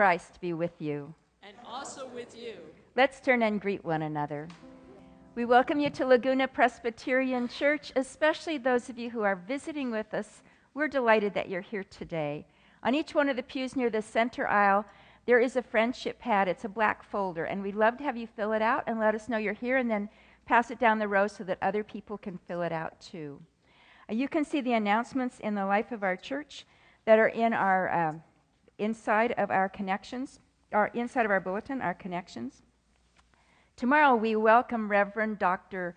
Christ be with you. And also with you. Let's turn and greet one another. We welcome you to Laguna Presbyterian Church, especially those of you who are visiting with us. We're delighted that you're here today. On each one of the pews near the center aisle, there is a friendship pad. It's a black folder, and we'd love to have you fill it out and let us know you're here, and then pass it down the row so that other people can fill it out too. Uh, you can see the announcements in the life of our church that are in our uh, inside of our connections, or inside of our bulletin, our connections. Tomorrow we welcome Reverend Dr.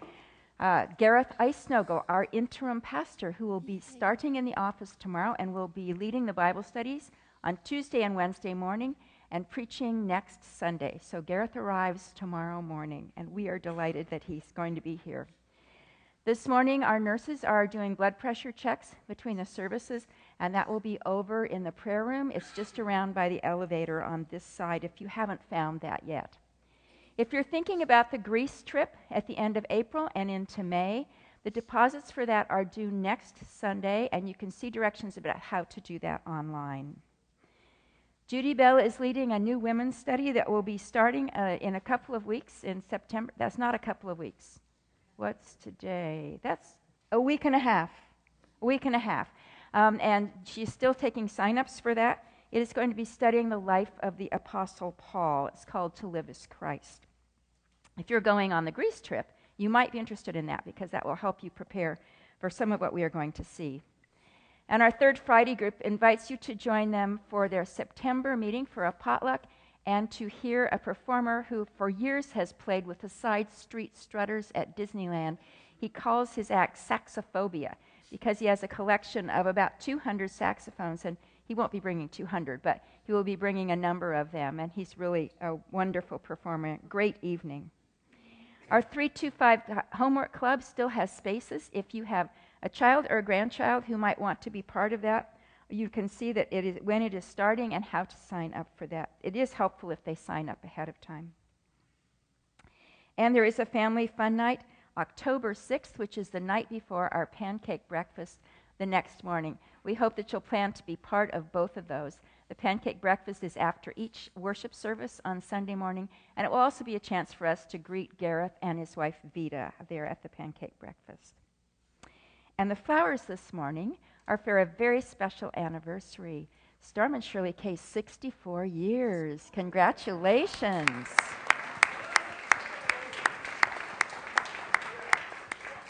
Uh, Gareth Eisnogel, our interim pastor, who will be starting in the office tomorrow and will be leading the Bible studies on Tuesday and Wednesday morning and preaching next Sunday. So Gareth arrives tomorrow morning, and we are delighted that he's going to be here. This morning, our nurses are doing blood pressure checks between the services, and that will be over in the prayer room. It's just around by the elevator on this side if you haven't found that yet. If you're thinking about the Greece trip at the end of April and into May, the deposits for that are due next Sunday, and you can see directions about how to do that online. Judy Bell is leading a new women's study that will be starting uh, in a couple of weeks in September. That's not a couple of weeks. What's today? That's a week and a half. A week and a half. Um, and she's still taking sign-ups for that. It is going to be studying the life of the Apostle Paul. It's called To Live as Christ. If you're going on the Greece trip, you might be interested in that because that will help you prepare for some of what we are going to see. And our third Friday group invites you to join them for their September meeting for a potluck and to hear a performer who, for years, has played with the side street strutters at Disneyland. He calls his act Saxophobia because he has a collection of about 200 saxophones, and he won't be bringing 200, but he will be bringing a number of them, and he's really a wonderful performer. Great evening. Our 325 homework club still has spaces if you have a child or a grandchild who might want to be part of that, you can see that it is when it is starting and how to sign up for that. It is helpful if they sign up ahead of time. And there is a family fun night October 6th, which is the night before our pancake breakfast the next morning. We hope that you'll plan to be part of both of those. The pancake breakfast is after each worship service on Sunday morning, and it will also be a chance for us to greet Gareth and his wife Vita there at the pancake breakfast. And the flowers this morning are for a very special anniversary. Storm and Shirley Case, 64 years. Congratulations.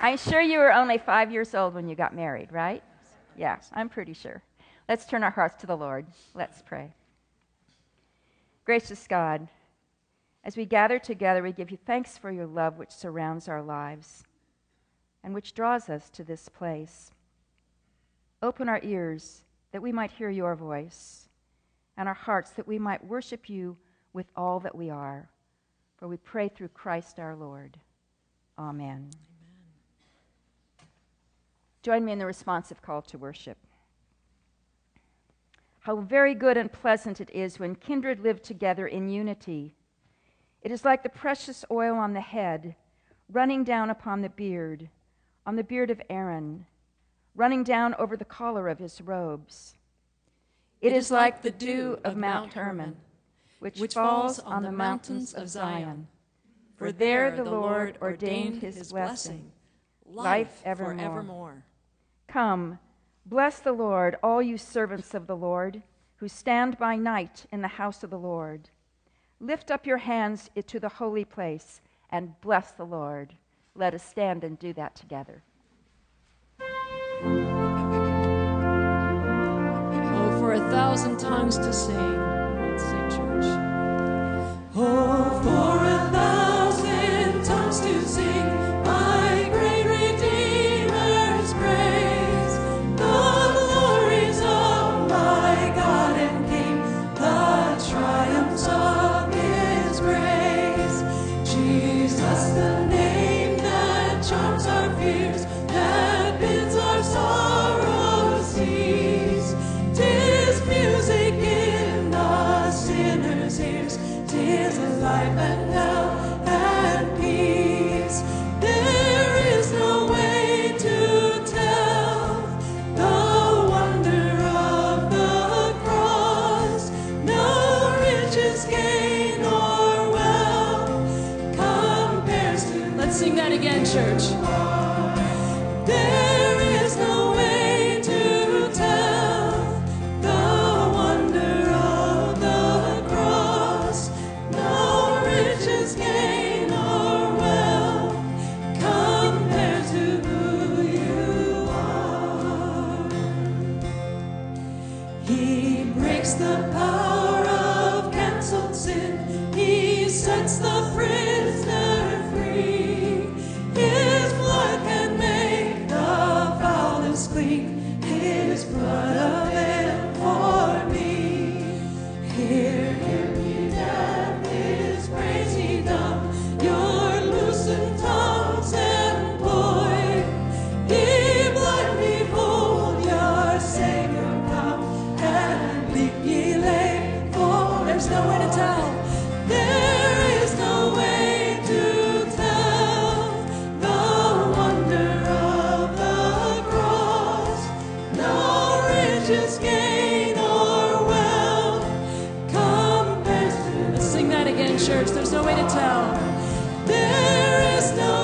I'm sure you were only five years old when you got married, right? Yeah, I'm pretty sure. Let's turn our hearts to the Lord. Let's pray. Gracious God, as we gather together, we give you thanks for your love which surrounds our lives and which draws us to this place. Open our ears that we might hear your voice, and our hearts that we might worship you with all that we are. For we pray through Christ our Lord. Amen. Join me in the responsive call to worship. How very good and pleasant it is when kindred live together in unity. It is like the precious oil on the head, running down upon the beard on the beard of Aaron, running down over the collar of his robes. it is like the dew of Mount Hermon, which, which falls on the mountains of Zion. For there the Lord ordained his blessing, life forevermore. Come, bless the Lord, all you servants of the Lord, who stand by night in the house of the Lord. Lift up your hands to the holy place and bless the Lord. Let us stand and do that together. Oh, for a thousand tongues to sing. There's no way to tell. There is no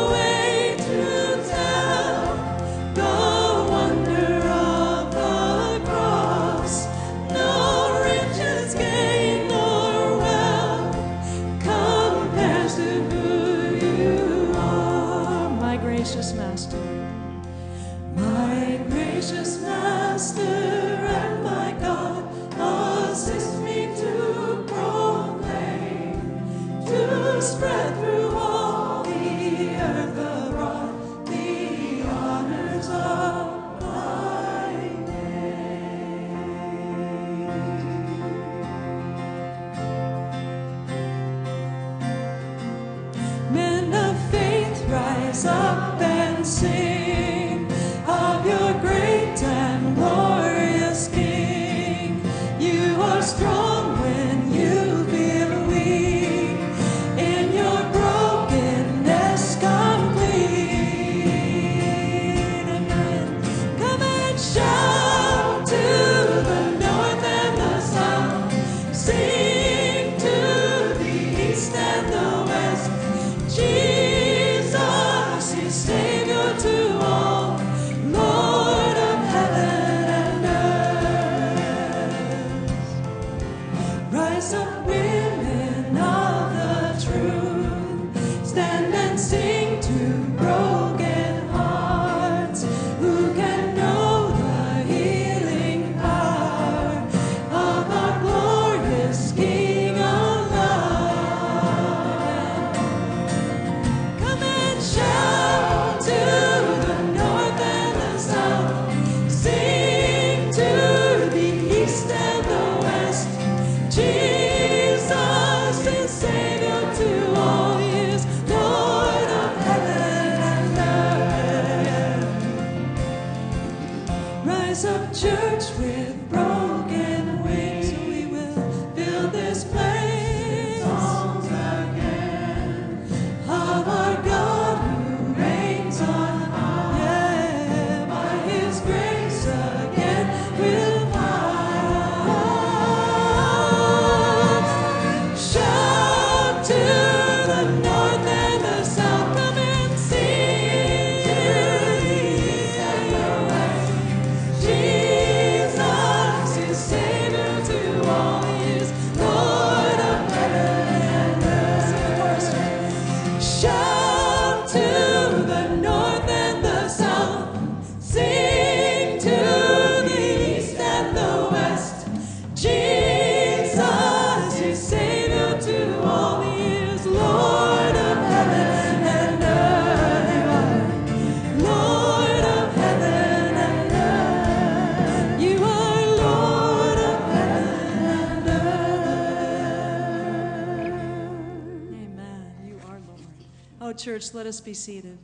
Let us be seated.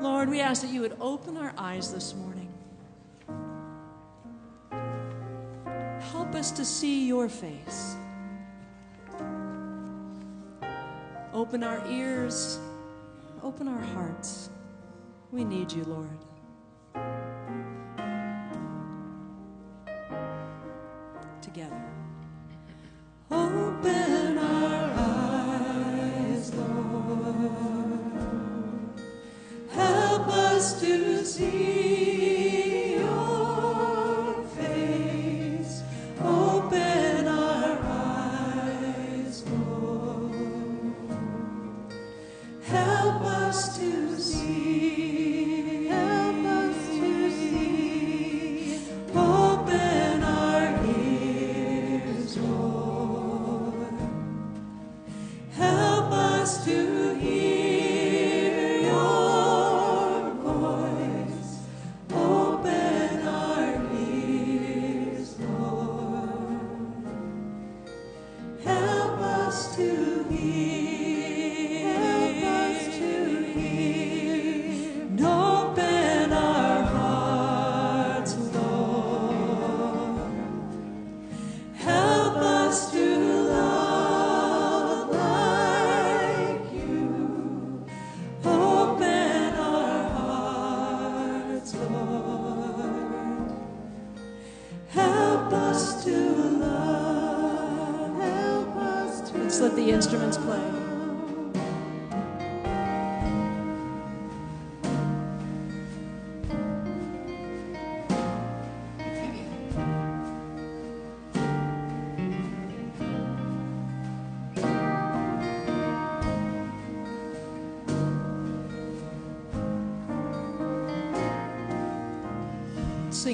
Lord, we ask that you would open our eyes this morning. Help us to see your face. Open our ears, open our hearts. We need you, Lord. see.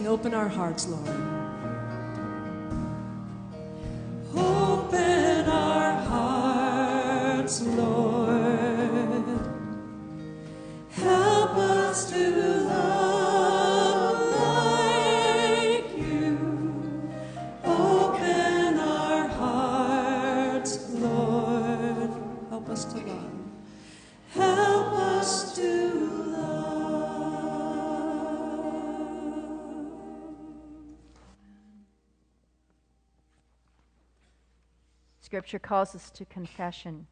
Open our hearts, Lord. Scripture calls us to confession.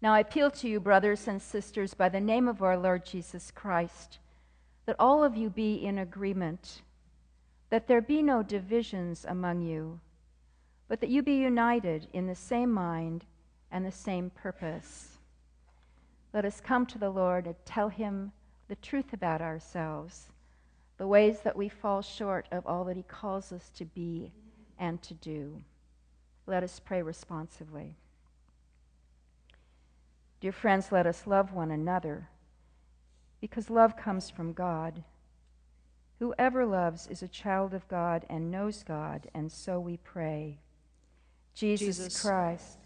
Now I appeal to you, brothers and sisters, by the name of our Lord Jesus Christ, that all of you be in agreement, that there be no divisions among you, but that you be united in the same mind and the same purpose. Let us come to the Lord and tell him the truth about ourselves, the ways that we fall short of all that he calls us to be and to do. Let us pray responsively. Dear friends, let us love one another because love comes from God. Whoever loves is a child of God and knows God, and so we pray. Jesus, Jesus, Christ,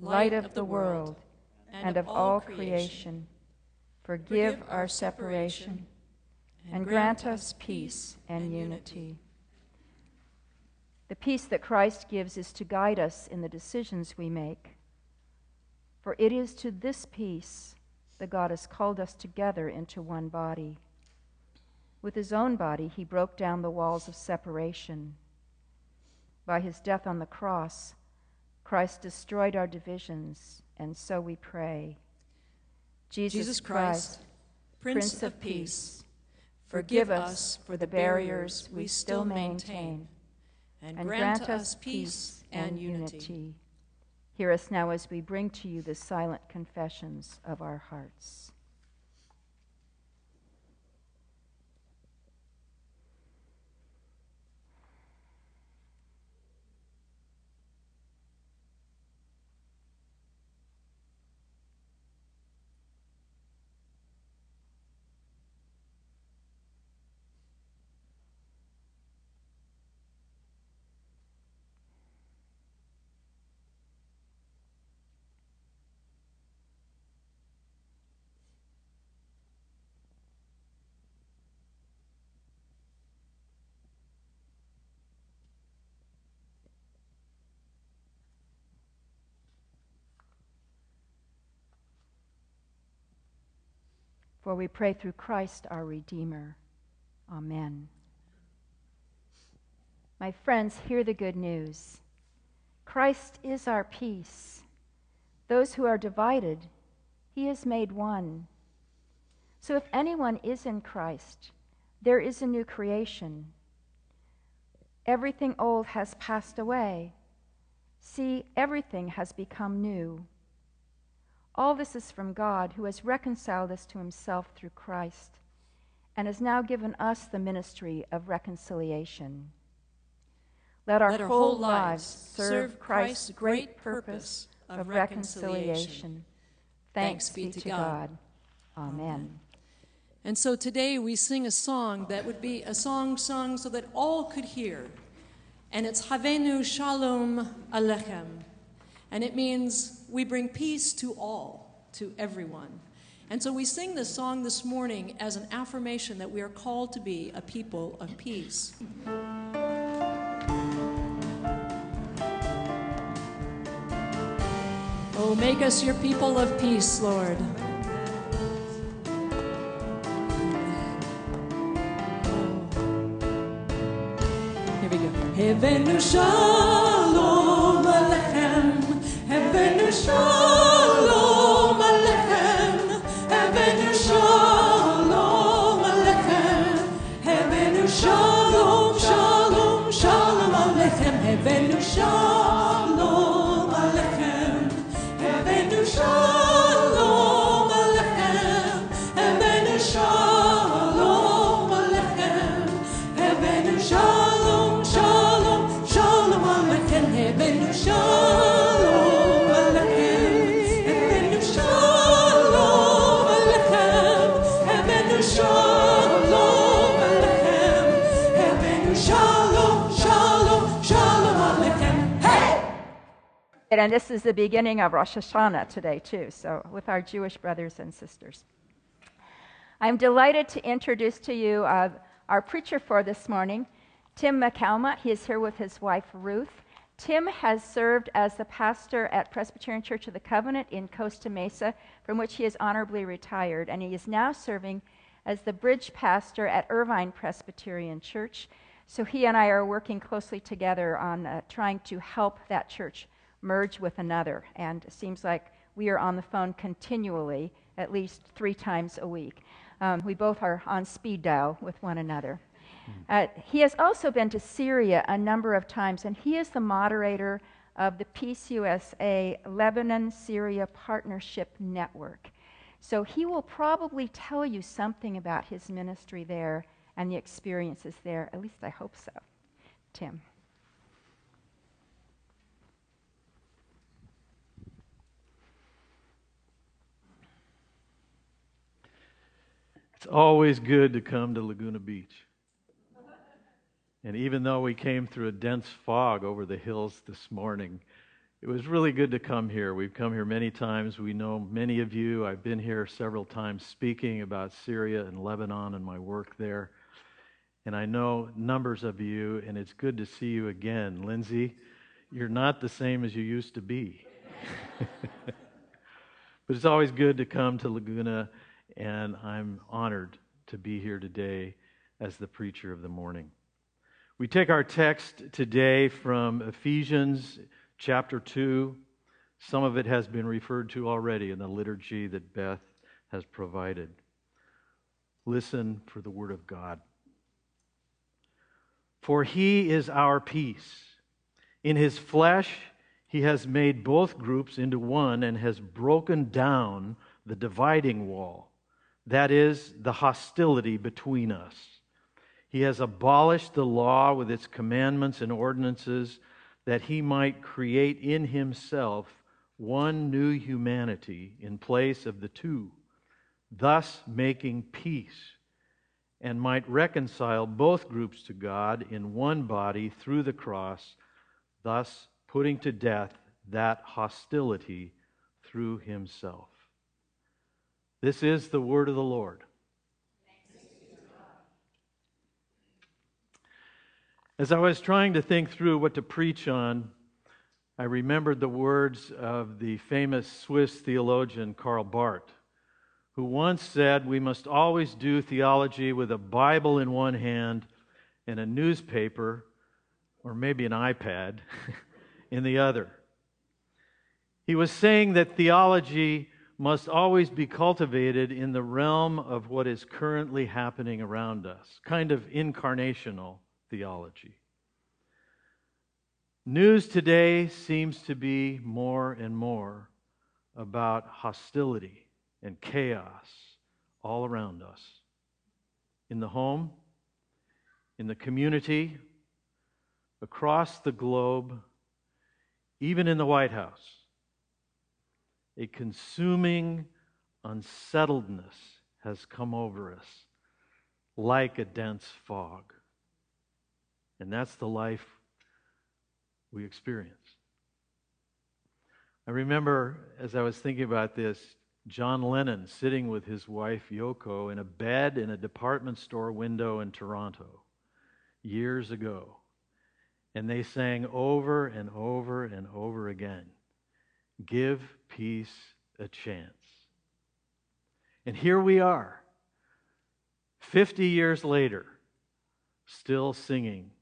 light of the world and of all creation, forgive our separation and grant us peace and unity. The peace that Christ gives is to guide us in the decisions we make. For it is to this peace that God has called us together into one body. With his own body, he broke down the walls of separation. By his death on the cross, Christ destroyed our divisions, and so we pray. Jesus, Jesus Christ, Prince of Peace, forgive us for the barriers we still maintain and, and grant us peace and unity. Hear us now as we bring to you the silent confessions of our hearts. For we pray through Christ our Redeemer. Amen. My friends, hear the good news. Christ is our peace. Those who are divided, he has made one. So if anyone is in Christ, there is a new creation. Everything old has passed away. See, everything has become new. All this is from God, who has reconciled us to himself through Christ and has now given us the ministry of reconciliation. Let our, Let our whole whole lives lives serve Christ's great purpose of reconciliation. Thanks be to God. Amen. And so today we sing a song that would be a song sung so that all could hear. And it's Havenu Shalom Alechem. And it means we bring peace to all, to everyone. And so we sing this song this morning as an affirmation that we are called to be a people of peace. Oh, make us your people of peace, Lord. Here we go. Alechem. Heavenu shalom And this is the beginning of Rosh Hashanah today, too, so with our Jewish brothers and sisters. I'm delighted to introduce to you uh, our preacher for this morning, Tim McCalmont. He is here with his wife, Ruth. Tim has served as the pastor at Presbyterian Church of the Covenant in Costa Mesa, from which he is honorably retired, and he is now serving as the bridge pastor at Irvine Presbyterian Church. So he and I are working closely together on uh, trying to help that church merge with another. And it seems like we are on the phone continually, at least three times a week. Um, we both are on speed dial with one another. Uh, he has also been to Syria a number of times, and he is the moderator of the PCUSA Lebanon Syria Partnership Network. So he will probably tell you something about his ministry there and the experiences there. At least I hope so. Tim. It's always good to come to Laguna Beach. And even though we came through a dense fog over the hills this morning, it was really good to come here. We've come here many times. We know many of you. I've been here several times speaking about Syria and Lebanon and my work there. And I know numbers of you, and it's good to see you again. Lindsay, you're not the same as you used to be. but it's always good to come to Laguna, and I'm honored to be here today as the preacher of the morning. We take our text today from Ephesians chapter 2. Some of it has been referred to already in the liturgy that Beth has provided. Listen for the word of God. For he is our peace. In his flesh, he has made both groups into one and has broken down the dividing wall, that is, the hostility between us. He has abolished the law with its commandments and ordinances that he might create in himself one new humanity in place of the two, thus making peace, and might reconcile both groups to God in one body through the cross, thus putting to death that hostility through himself. This is the word of the Lord. As I was trying to think through what to preach on, I remembered the words of the famous Swiss theologian Karl Barth, who once said, We must always do theology with a Bible in one hand and a newspaper, or maybe an iPad, in the other. He was saying that theology must always be cultivated in the realm of what is currently happening around us, kind of incarnational theology. News today seems to be more and more about hostility and chaos all around us in the home, in the community, across the globe, even in the White House. A consuming unsettledness has come over us like a dense fog. And that's the life we experience. I remember as I was thinking about this, John Lennon sitting with his wife Yoko in a bed in a department store window in Toronto years ago. And they sang over and over and over again Give peace a chance. And here we are, 50 years later, still singing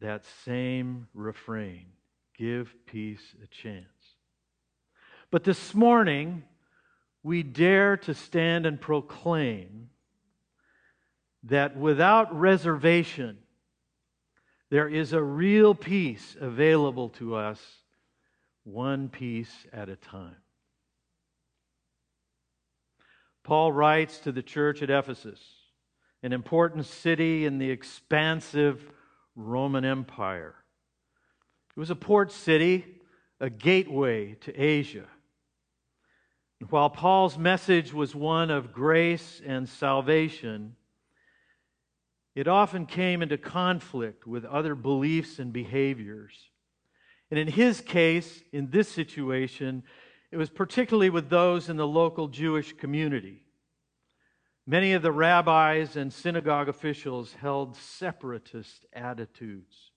that same refrain Give peace a chance. But this morning, we dare to stand and proclaim that without reservation, there is a real peace available to us, one piece at a time. Paul writes to the church at Ephesus, an important city in the expansive Roman Empire. It was a port city, a gateway to Asia. While Paul's message was one of grace and salvation, it often came into conflict with other beliefs and behaviors. And in his case, in this situation, it was particularly with those in the local Jewish community. Many of the rabbis and synagogue officials held separatist attitudes.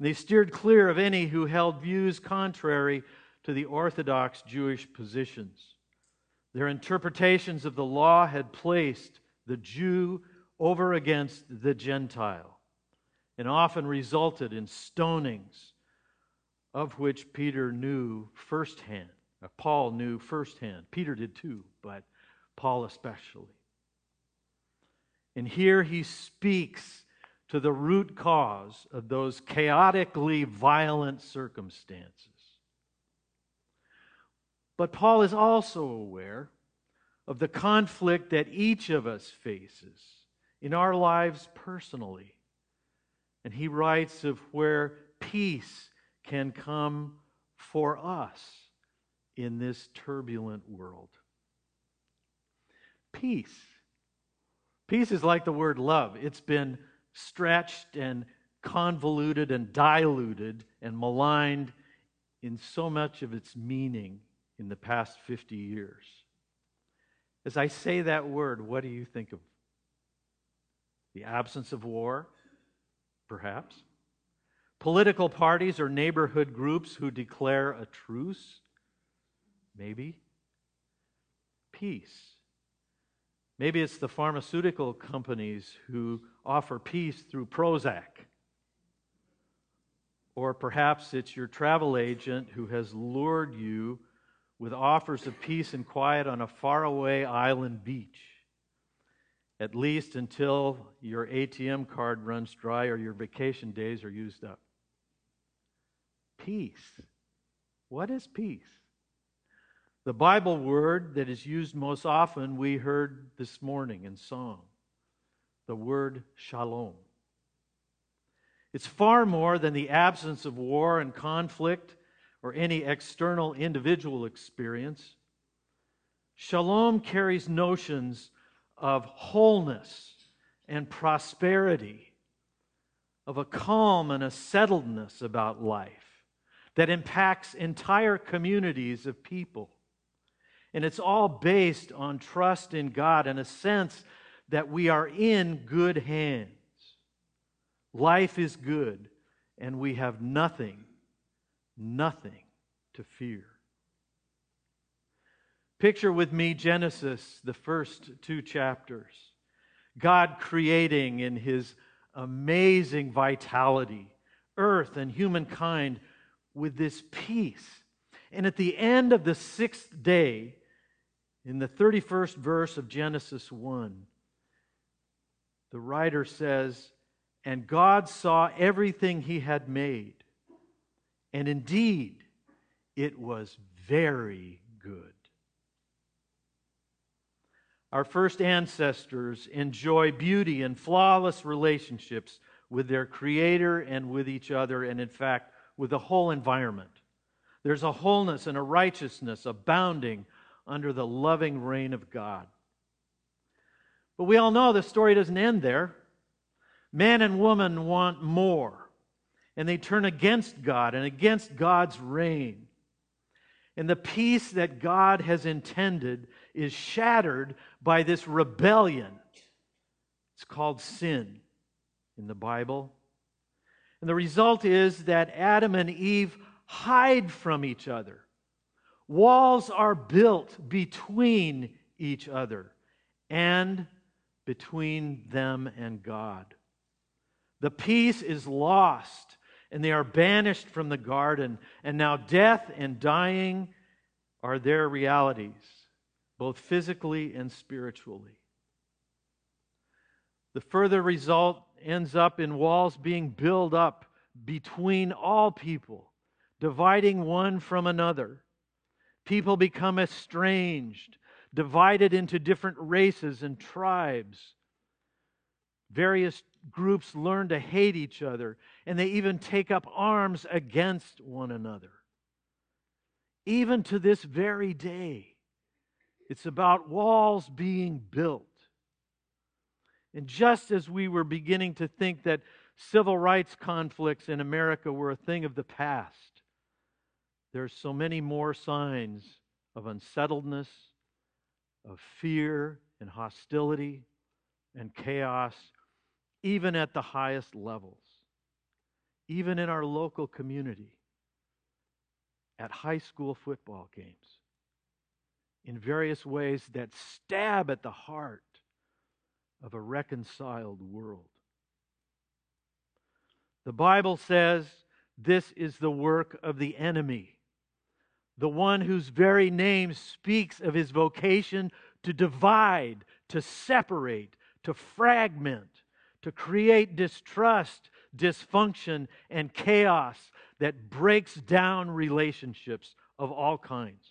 They steered clear of any who held views contrary to the Orthodox Jewish positions. Their interpretations of the law had placed the Jew over against the Gentile and often resulted in stonings, of which Peter knew firsthand. Uh, Paul knew firsthand. Peter did too, but Paul especially. And here he speaks to the root cause of those chaotically violent circumstances. But Paul is also aware of the conflict that each of us faces in our lives personally. And he writes of where peace can come for us in this turbulent world. Peace. Peace is like the word love. It's been stretched and convoluted and diluted and maligned in so much of its meaning in the past 50 years. As I say that word, what do you think of? The absence of war, perhaps? Political parties or neighborhood groups who declare a truce, maybe? Peace. Maybe it's the pharmaceutical companies who offer peace through Prozac. Or perhaps it's your travel agent who has lured you with offers of peace and quiet on a faraway island beach, at least until your ATM card runs dry or your vacation days are used up. Peace. What is peace? The Bible word that is used most often, we heard this morning in song the word shalom. It's far more than the absence of war and conflict or any external individual experience. Shalom carries notions of wholeness and prosperity, of a calm and a settledness about life that impacts entire communities of people. And it's all based on trust in God and a sense that we are in good hands. Life is good, and we have nothing nothing to fear. Picture with me Genesis, the first two chapters. God creating in his amazing vitality earth and humankind with this peace. And at the end of the sixth day, in the 31st verse of Genesis 1, the writer says, And God saw everything he had made and indeed, it was very good. Our first ancestors enjoy beauty and flawless relationships with their Creator and with each other, and in fact, with the whole environment. There's a wholeness and a righteousness abounding under the loving reign of God. But we all know the story doesn't end there. Man and woman want more and they turn against God and against God's reign. And the peace that God has intended is shattered by this rebellion. It's called sin in the Bible. And the result is that Adam and Eve hide from each other, Walls are built between each other and between them and God. The peace is lost, and they are banished from the garden, and now death and dying are their realities, both physically and spiritually. The further result ends up in walls being built up between all people, dividing one from another. People become estranged, divided into different races and tribes. Various groups learn to hate each other, and they even take up arms against one another. Even to this very day, it's about walls being built. And just as we were beginning to think that civil rights conflicts in America were a thing of the past, there are so many more signs of unsettledness, of fear and hostility and chaos, even at the highest levels, even in our local community, at high school football games, in various ways that stab at the heart of a reconciled world. The Bible says this is the work of the enemy, the one whose very name speaks of his vocation to divide, to separate, to fragment, to create distrust, dysfunction, and chaos that breaks down relationships of all kinds,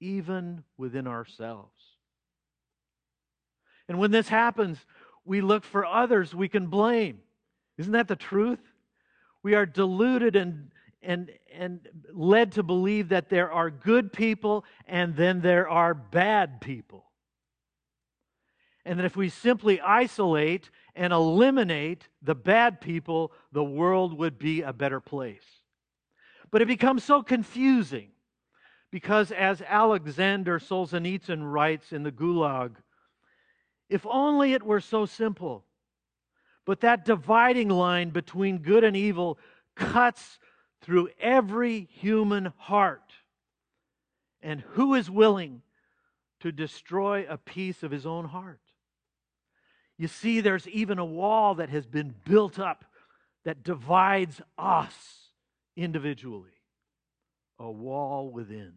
even within ourselves. And when this happens, we look for others we can blame. Isn't that the truth? We are deluded and, and, and led to believe that there are good people and then there are bad people. And that if we simply isolate and eliminate the bad people, the world would be a better place. But it becomes so confusing because, as Alexander Solzhenitsyn writes in the Gulag, if only it were so simple. But that dividing line between good and evil cuts through every human heart. And who is willing to destroy a piece of his own heart? You see, there's even a wall that has been built up that divides us individually, a wall within.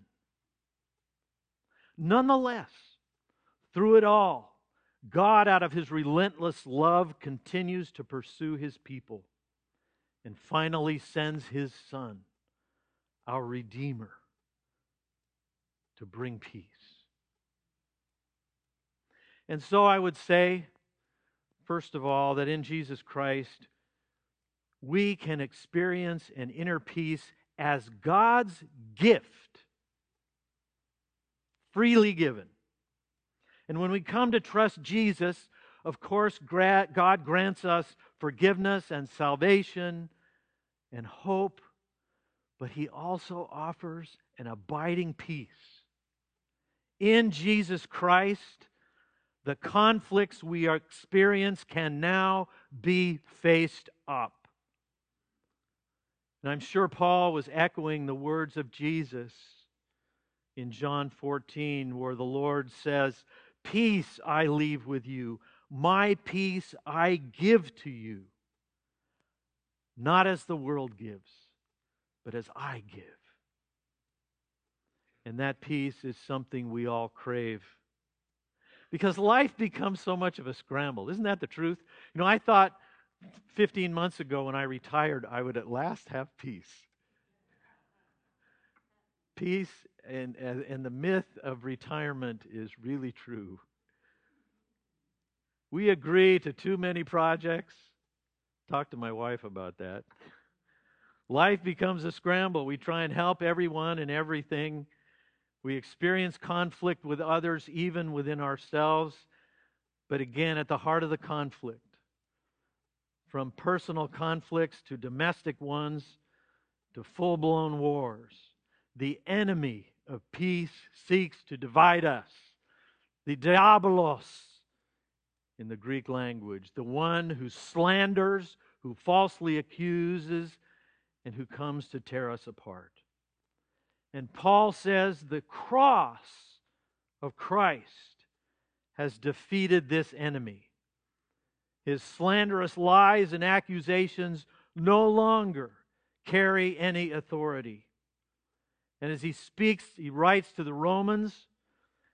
Nonetheless, through it all, God, out of his relentless love, continues to pursue his people and finally sends his Son, our Redeemer, to bring peace. And so I would say, first of all, that in Jesus Christ, we can experience an inner peace as God's gift, freely given. And when we come to trust Jesus, of course, God grants us forgiveness and salvation and hope, but He also offers an abiding peace. In Jesus Christ, the conflicts we experience can now be faced up. And I'm sure Paul was echoing the words of Jesus in John 14, where the Lord says, Peace I leave with you, my peace I give to you. Not as the world gives, but as I give. And that peace is something we all crave. Because life becomes so much of a scramble. Isn't that the truth? You know, I thought 15 months ago when I retired, I would at last have peace. Peace and, and the myth of retirement is really true. We agree to too many projects. Talk to my wife about that. Life becomes a scramble. We try and help everyone and everything. We experience conflict with others, even within ourselves. But again, at the heart of the conflict, from personal conflicts to domestic ones to full blown wars, the enemy of peace seeks to divide us. The diabolos in the Greek language, the one who slanders, who falsely accuses, and who comes to tear us apart. And Paul says the cross of Christ has defeated this enemy. His slanderous lies and accusations no longer carry any authority. And as he speaks, he writes to the Romans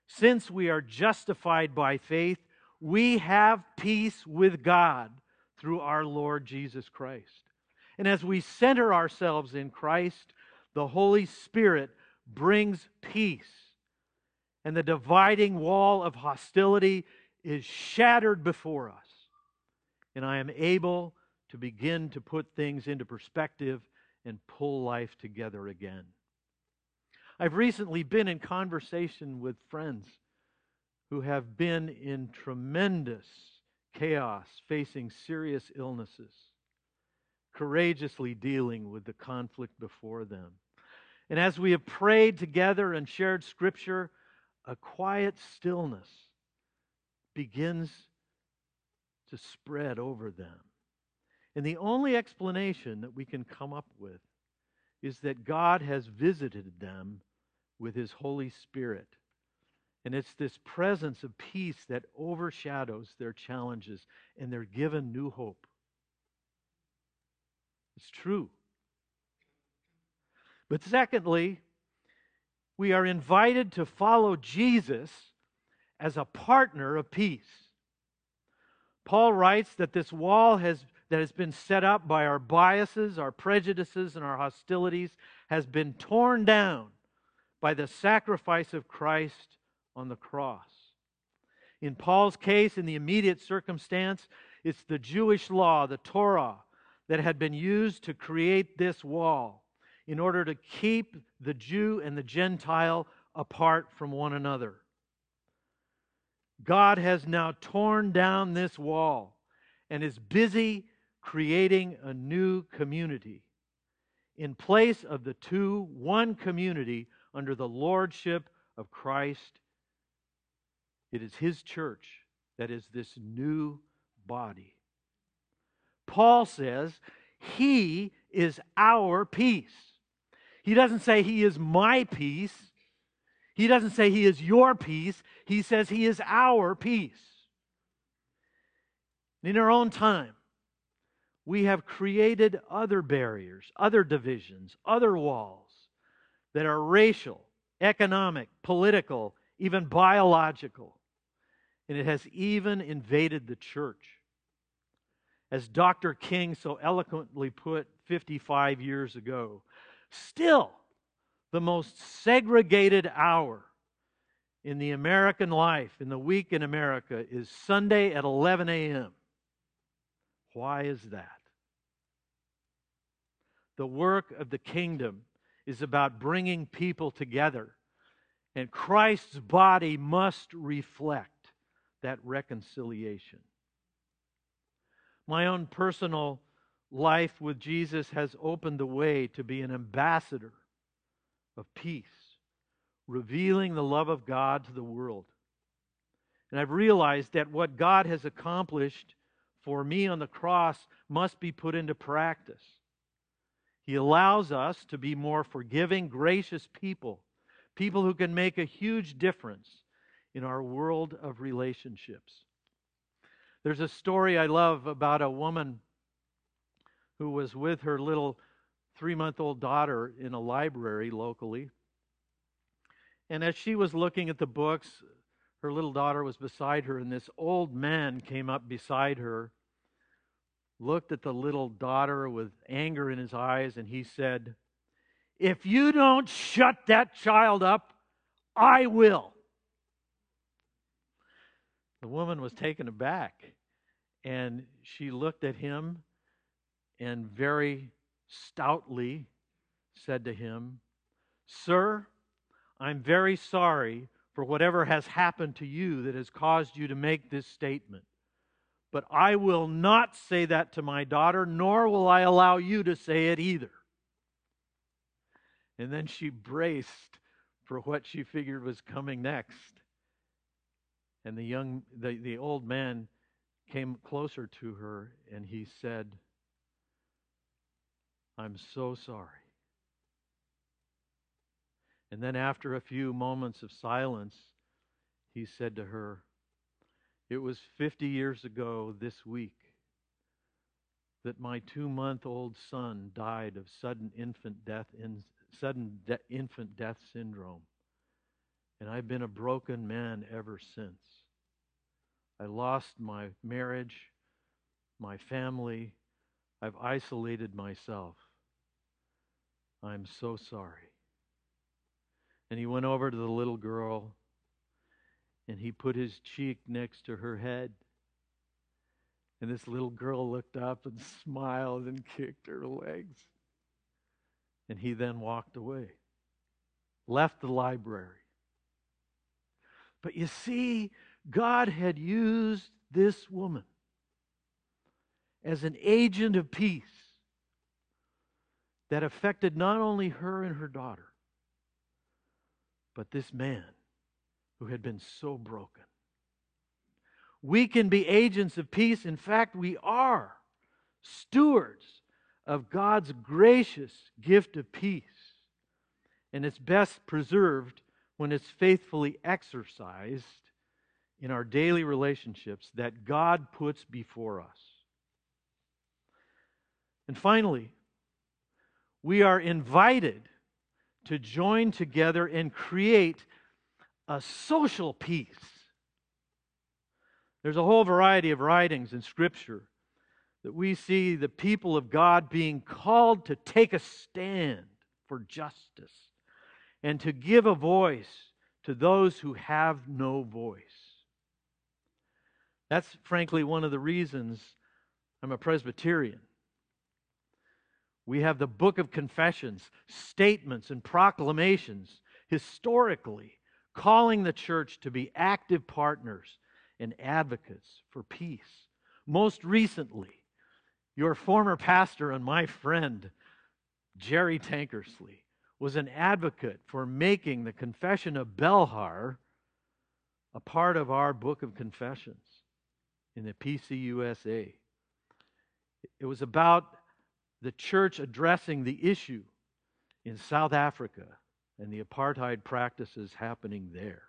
since we are justified by faith, we have peace with God through our Lord Jesus Christ. And as we center ourselves in Christ, the Holy Spirit brings peace. And the dividing wall of hostility is shattered before us. And I am able to begin to put things into perspective and pull life together again. I've recently been in conversation with friends who have been in tremendous chaos, facing serious illnesses, courageously dealing with the conflict before them. And as we have prayed together and shared scripture, a quiet stillness begins to spread over them. And the only explanation that we can come up with is that God has visited them with His Holy Spirit. And it's this presence of peace that overshadows their challenges, and they're given new hope. It's true. But secondly, we are invited to follow Jesus as a partner of peace. Paul writes that this wall has, that has been set up by our biases, our prejudices, and our hostilities has been torn down by the sacrifice of Christ on the cross. In Paul's case, in the immediate circumstance, it's the Jewish law, the Torah, that had been used to create this wall in order to keep the Jew and the Gentile apart from one another. God has now torn down this wall and is busy creating a new community. In place of the two, one community under the lordship of Christ. It is His church that is this new body. Paul says, He is our peace. He doesn't say He is my peace. He doesn't say He is your peace. He says He is our peace. In our own time, we have created other barriers, other divisions, other walls that are racial, economic, political, even biological. And it has even invaded the church. As Dr. King so eloquently put 55 years ago, still the most segregated hour in the American life, in the week in America, is Sunday at 11 a.m. Why is that? The work of the kingdom is about bringing people together. And Christ's body must reflect that reconciliation. My own personal life with Jesus has opened the way to be an ambassador of peace, revealing the love of God to the world. And I've realized that what God has accomplished for me on the cross must be put into practice. He allows us to be more forgiving, gracious people, people who can make a huge difference in our world of relationships. There's a story I love about a woman who was with her little three month old daughter in a library locally. And as she was looking at the books, her little daughter was beside her, and this old man came up beside her looked at the little daughter with anger in his eyes and he said, If you don't shut that child up, I will. The woman was taken aback and she looked at him and very stoutly said to him, Sir, I'm very sorry for whatever has happened to you that has caused you to make this statement. But I will not say that to my daughter, nor will I allow you to say it either. And then she braced for what she figured was coming next. And the young the, the old man came closer to her and he said, I'm so sorry. And then, after a few moments of silence, he said to her, It was 50 years ago this week that my two month old son died of sudden infant death in sudden de- infant death syndrome. And I've been a broken man ever since. I lost my marriage, my family. I've isolated myself. I'm so sorry. And he went over to the little girl and he put his cheek next to her head. And this little girl looked up and smiled and kicked her legs. And he then walked away, left the library. But you see, God had used this woman as an agent of peace that affected not only her and her daughter, but this man who had been so broken. We can be agents of peace. In fact, we are stewards of God's gracious gift of peace. And it's best preserved when it's faithfully exercised in our daily relationships that God puts before us. And finally, we are invited to join together and create a social peace. There's a whole variety of writings in Scripture that we see the people of God being called to take a stand for justice and to give a voice to those who have no voice. That's frankly one of the reasons I'm a Presbyterian. We have the Book of Confessions, statements, and proclamations historically calling the church to be active partners and advocates for peace. Most recently, your former pastor and my friend, Jerry Tankersley, was an advocate for making the Confession of Belhar a part of our Book of Confessions in the PCUSA. It was about the church addressing the issue in South Africa and the apartheid practices happening there.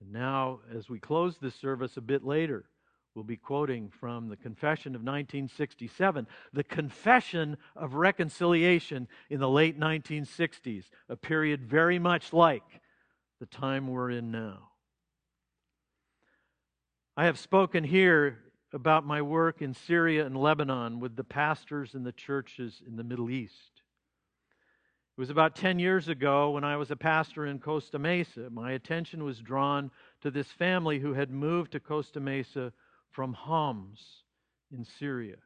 And now, as we close this service a bit later, we'll be quoting from the Confession of 1967, the Confession of Reconciliation in the late 1960s, a period very much like the time we're in now. I have spoken here about my work in Syria and Lebanon with the pastors and the churches in the Middle East. It was about 10 years ago when I was a pastor in Costa Mesa. My attention was drawn to this family who had moved to Costa Mesa from Homs in Syria.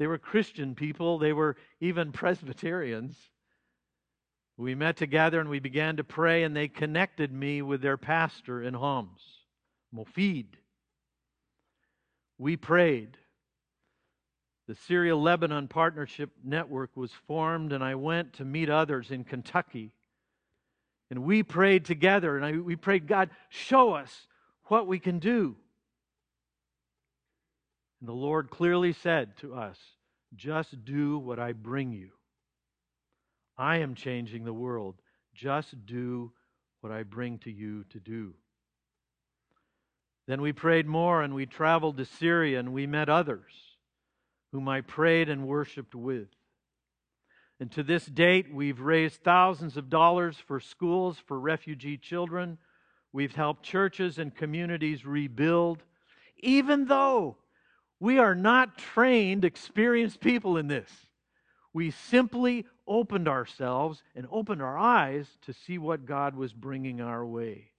They were Christian people, they were even Presbyterians. We met together and we began to pray, and they connected me with their pastor in Homs, Mofid. We prayed. The Syria Lebanon Partnership Network was formed, and I went to meet others in Kentucky. And we prayed together, and I, we prayed, God, show us what we can do. And the Lord clearly said to us, just do what I bring you. I am changing the world. Just do what I bring to you to do. Then we prayed more and we traveled to Syria and we met others whom I prayed and worshiped with. And to this date, we've raised thousands of dollars for schools for refugee children. We've helped churches and communities rebuild, even though we are not trained, experienced people in this. We simply opened ourselves and opened our eyes to see what God was bringing our way.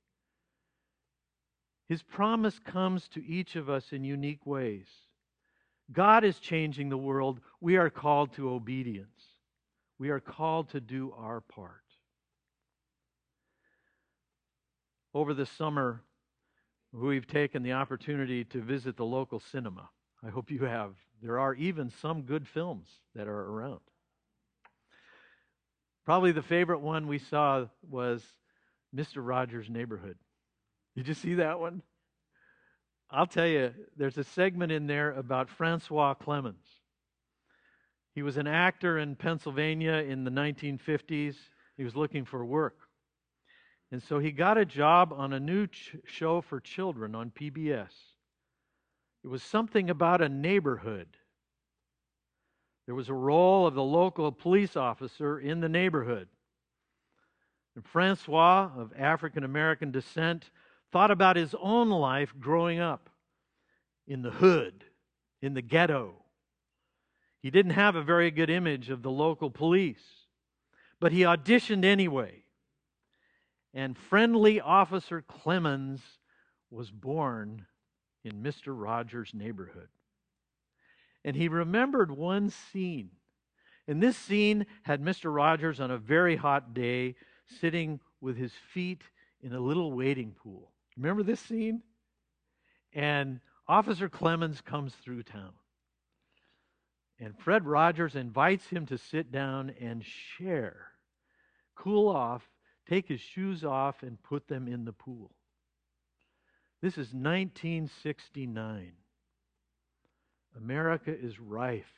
His promise comes to each of us in unique ways. God is changing the world. We are called to obedience. We are called to do our part. Over the summer, we've taken the opportunity to visit the local cinema. I hope you have. There are even some good films that are around. Probably the favorite one we saw was Mr. Rogers' Neighborhood. Did you see that one? I'll tell you, there's a segment in there about Francois Clemmons. He was an actor in Pennsylvania in the 1950s. He was looking for work. And so he got a job on a new ch- show for children on PBS. It was something about a neighborhood. There was a role of the local police officer in the neighborhood. And Francois, of African American descent, thought about his own life growing up in the hood, in the ghetto. He didn't have a very good image of the local police, but he auditioned anyway. And friendly Officer Clemmons was born in Mr. Rogers' neighborhood. And he remembered one scene. And this scene had Mr. Rogers on a very hot day sitting with his feet in a little wading pool. Remember this scene? And Officer Clemmons comes through town. And Fred Rogers invites him to sit down and share, cool off, take his shoes off, and put them in the pool. This is 1969. America is rife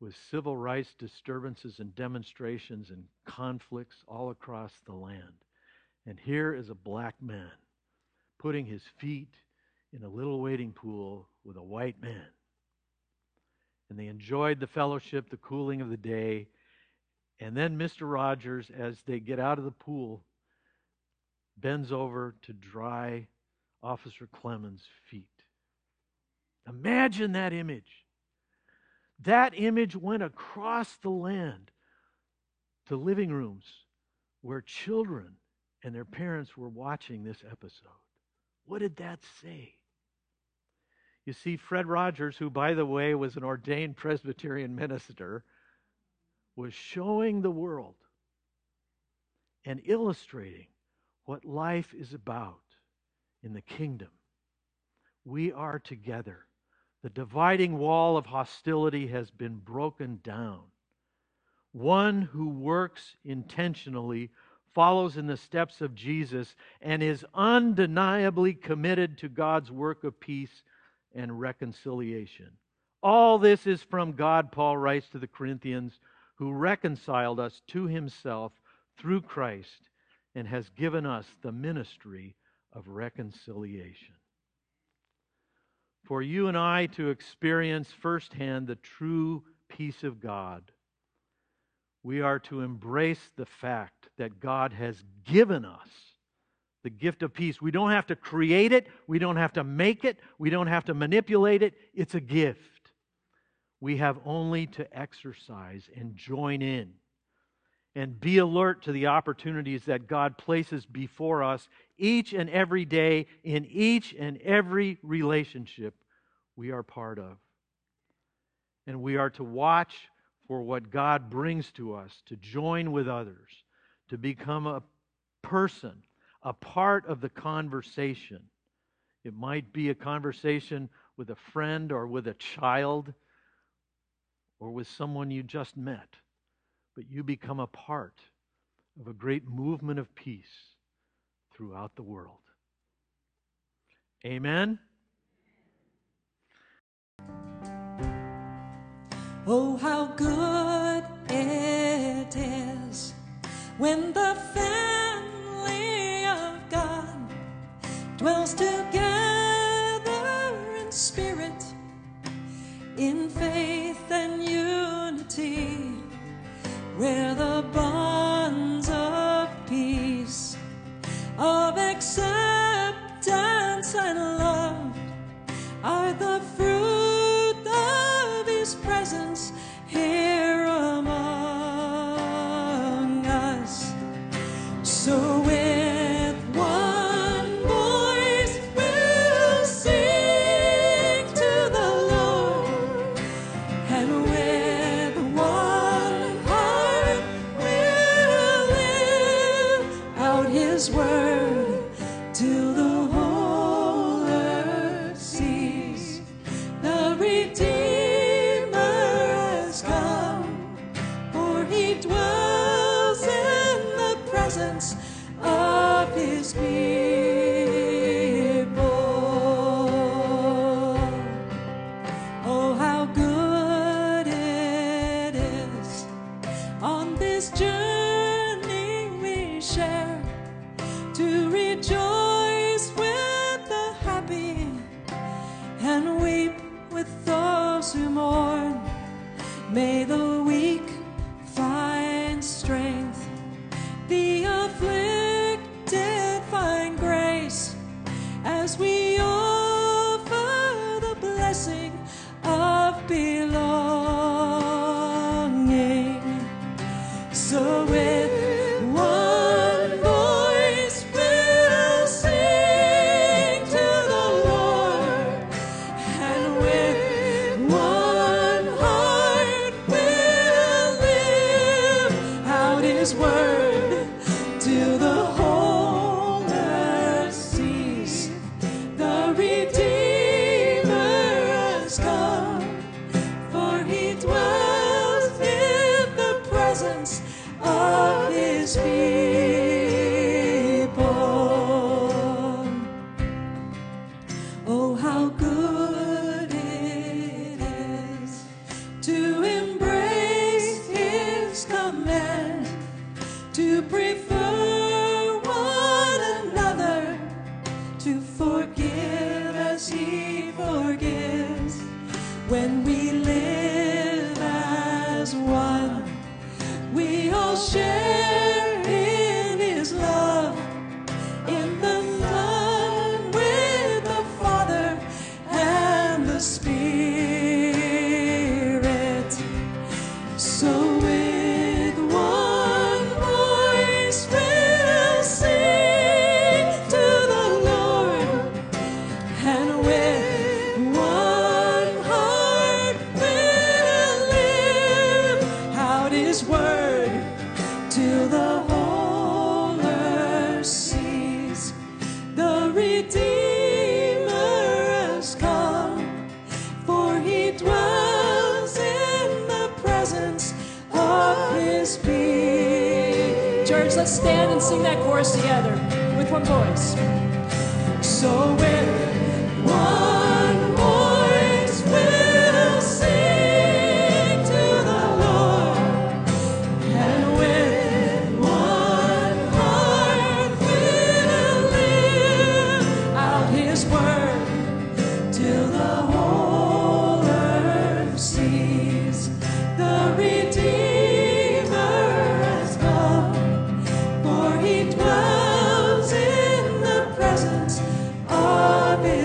with civil rights disturbances and demonstrations and conflicts all across the land. And here is a black man putting his feet in a little wading pool with a white man. And they enjoyed the fellowship, the cooling of the day. And then Mr. Rogers, as they get out of the pool, bends over to dry Officer Clemmons' feet. Imagine that image. That image went across the land to living rooms where children and their parents were watching this episode. What did that say? You see, Fred Rogers, who, by the way, was an ordained Presbyterian minister, was showing the world and illustrating what life is about in the kingdom. We are together. The dividing wall of hostility has been broken down. One who works intentionally follows in the steps of Jesus and is undeniably committed to God's work of peace and reconciliation. All this is from God, Paul writes to the Corinthians, who reconciled us to himself through Christ and has given us the ministry of reconciliation. For you and I to experience firsthand the true peace of God, we are to embrace the fact that God has given us the gift of peace. We don't have to create it, we don't have to make it, we don't have to manipulate it. It's a gift. We have only to exercise and join in and be alert to the opportunities that God places before us each and every day in each and every relationship we are part of. And we are to watch for what God brings to us, to join with others, to become a person, a part of the conversation. It might be a conversation with a friend or with a child or with someone you just met but you become a part of a great movement of peace throughout the world. Amen. Oh, how good it is when the family of God dwells together in spirit, in faith and unity where the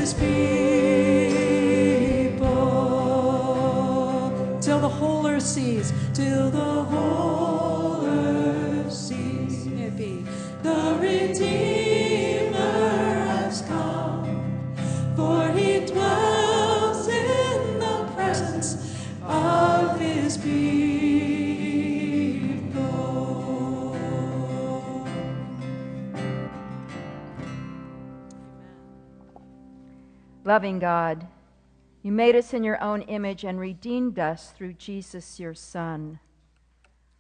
his people. Till the whole earth sees, till the whole earth sees. It be. The Redeemer Loving God, you made us in your own image and redeemed us through Jesus, your Son.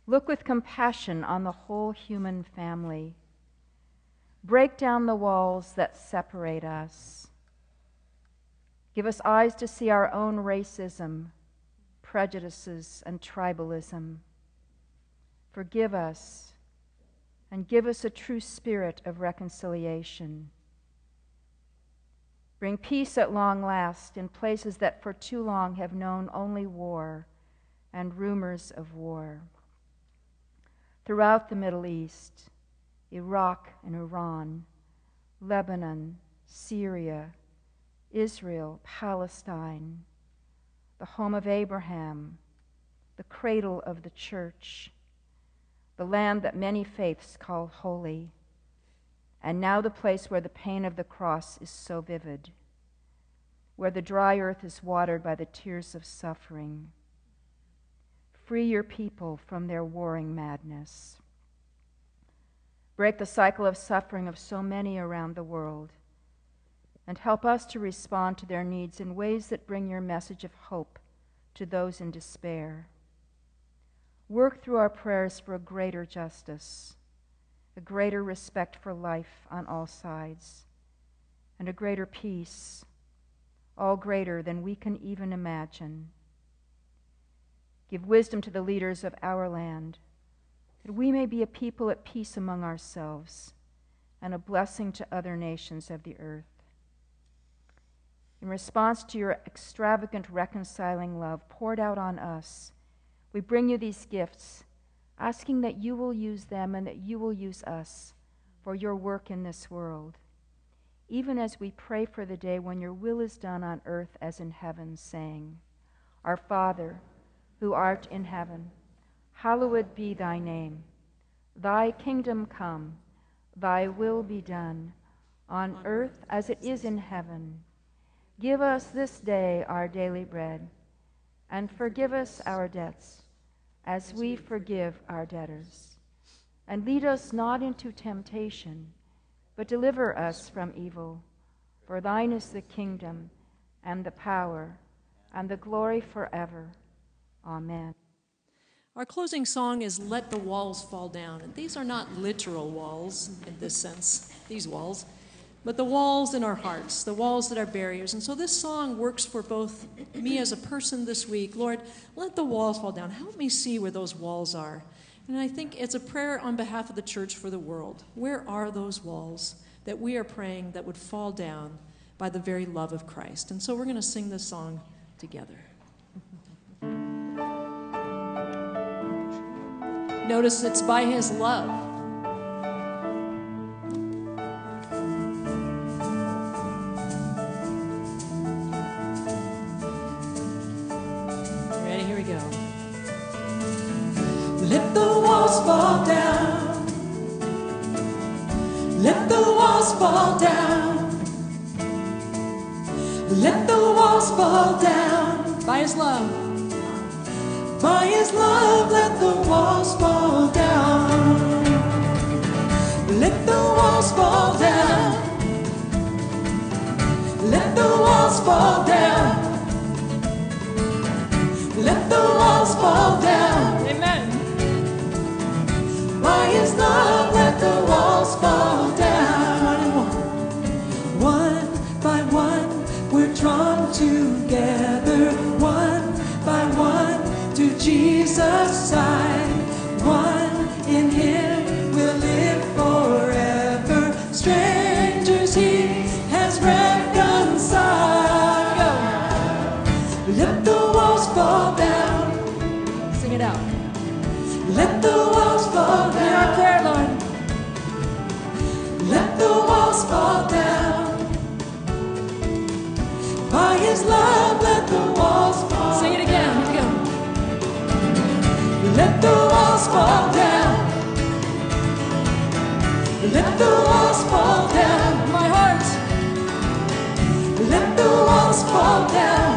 Look with compassion on the whole human family. Break down the walls that separate us. Give us eyes to see our own racism, prejudices, and tribalism. Forgive us and give us a true spirit of reconciliation. Bring peace at long last in places that for too long have known only war and rumors of war. Throughout the Middle East, Iraq and Iran, Lebanon, Syria, Israel, Palestine, the home of Abraham, the cradle of the church, the land that many faiths call holy, and now the place where the pain of the cross is so vivid, where the dry earth is watered by the tears of suffering. Free your people from their warring madness. Break the cycle of suffering of so many around the world, and help us to respond to their needs in ways that bring your message of hope to those in despair. Work through our prayers for a greater justice, a greater respect for life on all sides, and a greater peace, all greater than we can even imagine. Give wisdom to the leaders of our land, that we may be a people at peace among ourselves and a blessing to other nations of the earth. In response to your extravagant reconciling love poured out on us, we bring you these gifts, asking that you will use them and that you will use us for your work in this world, even as we pray for the day when your will is done on earth as in heaven, saying, Our Father, who art in heaven, hallowed be thy name. Thy kingdom come, thy will be done, on earth as it is in heaven. Give us this day our daily bread, and forgive us our debts, as we forgive our debtors. And lead us not into temptation, but deliver us from evil. For thine is the kingdom, and the power, and the glory forever. Amen. Our closing song is Let the Walls Fall Down. And these are not literal walls in this sense, these walls but the walls in our hearts, the walls that are barriers. And so this song works for both me as a person this week. Lord, let the walls fall down. Help me see where those walls are. And I think it's a prayer on behalf of the church for the world. Where are those walls that we are praying that would fall down by the very love of Christ? And so we're going to sing this song together. Notice it's by his love. Fall down. Let the walls fall down. By His love. By His love, let the walls fall down. Let the walls fall down. Let the walls fall down. Let the walls fall down. Amen. By love, let the walls fall together. One by one to Jesus' side. One in Him fall down. Let the walls fall down. By his love, let the walls fall. Sing it again. Let the walls fall down. Let the walls fall down. My heart. Let the walls fall down.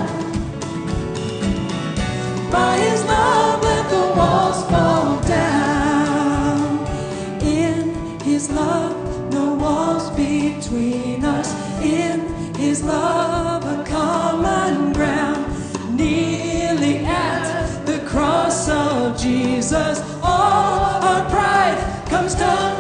By his love, let the walls fall between us. In his love, a common ground. Kneeling at the cross of Jesus, all our pride comes tumbling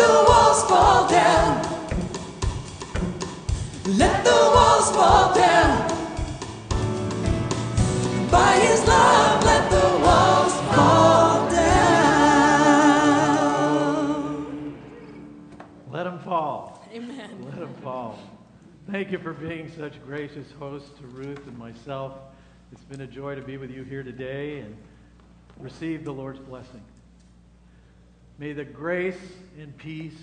the walls fall down. Let the walls fall down. By His love, let the walls fall down. Let them fall. Amen. Let them fall. Thank you for being such gracious hosts to Ruth and myself. It's been a joy to be with you here today and receive the Lord's blessing. May the grace and peace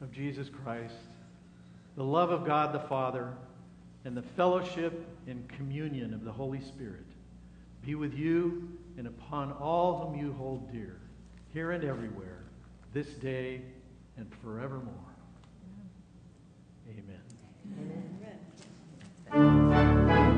of Jesus Christ, the love of God the Father, and the fellowship and communion of the Holy Spirit be with you and upon all whom you hold dear, here and everywhere, this day and forevermore. Amen. Amen. Amen.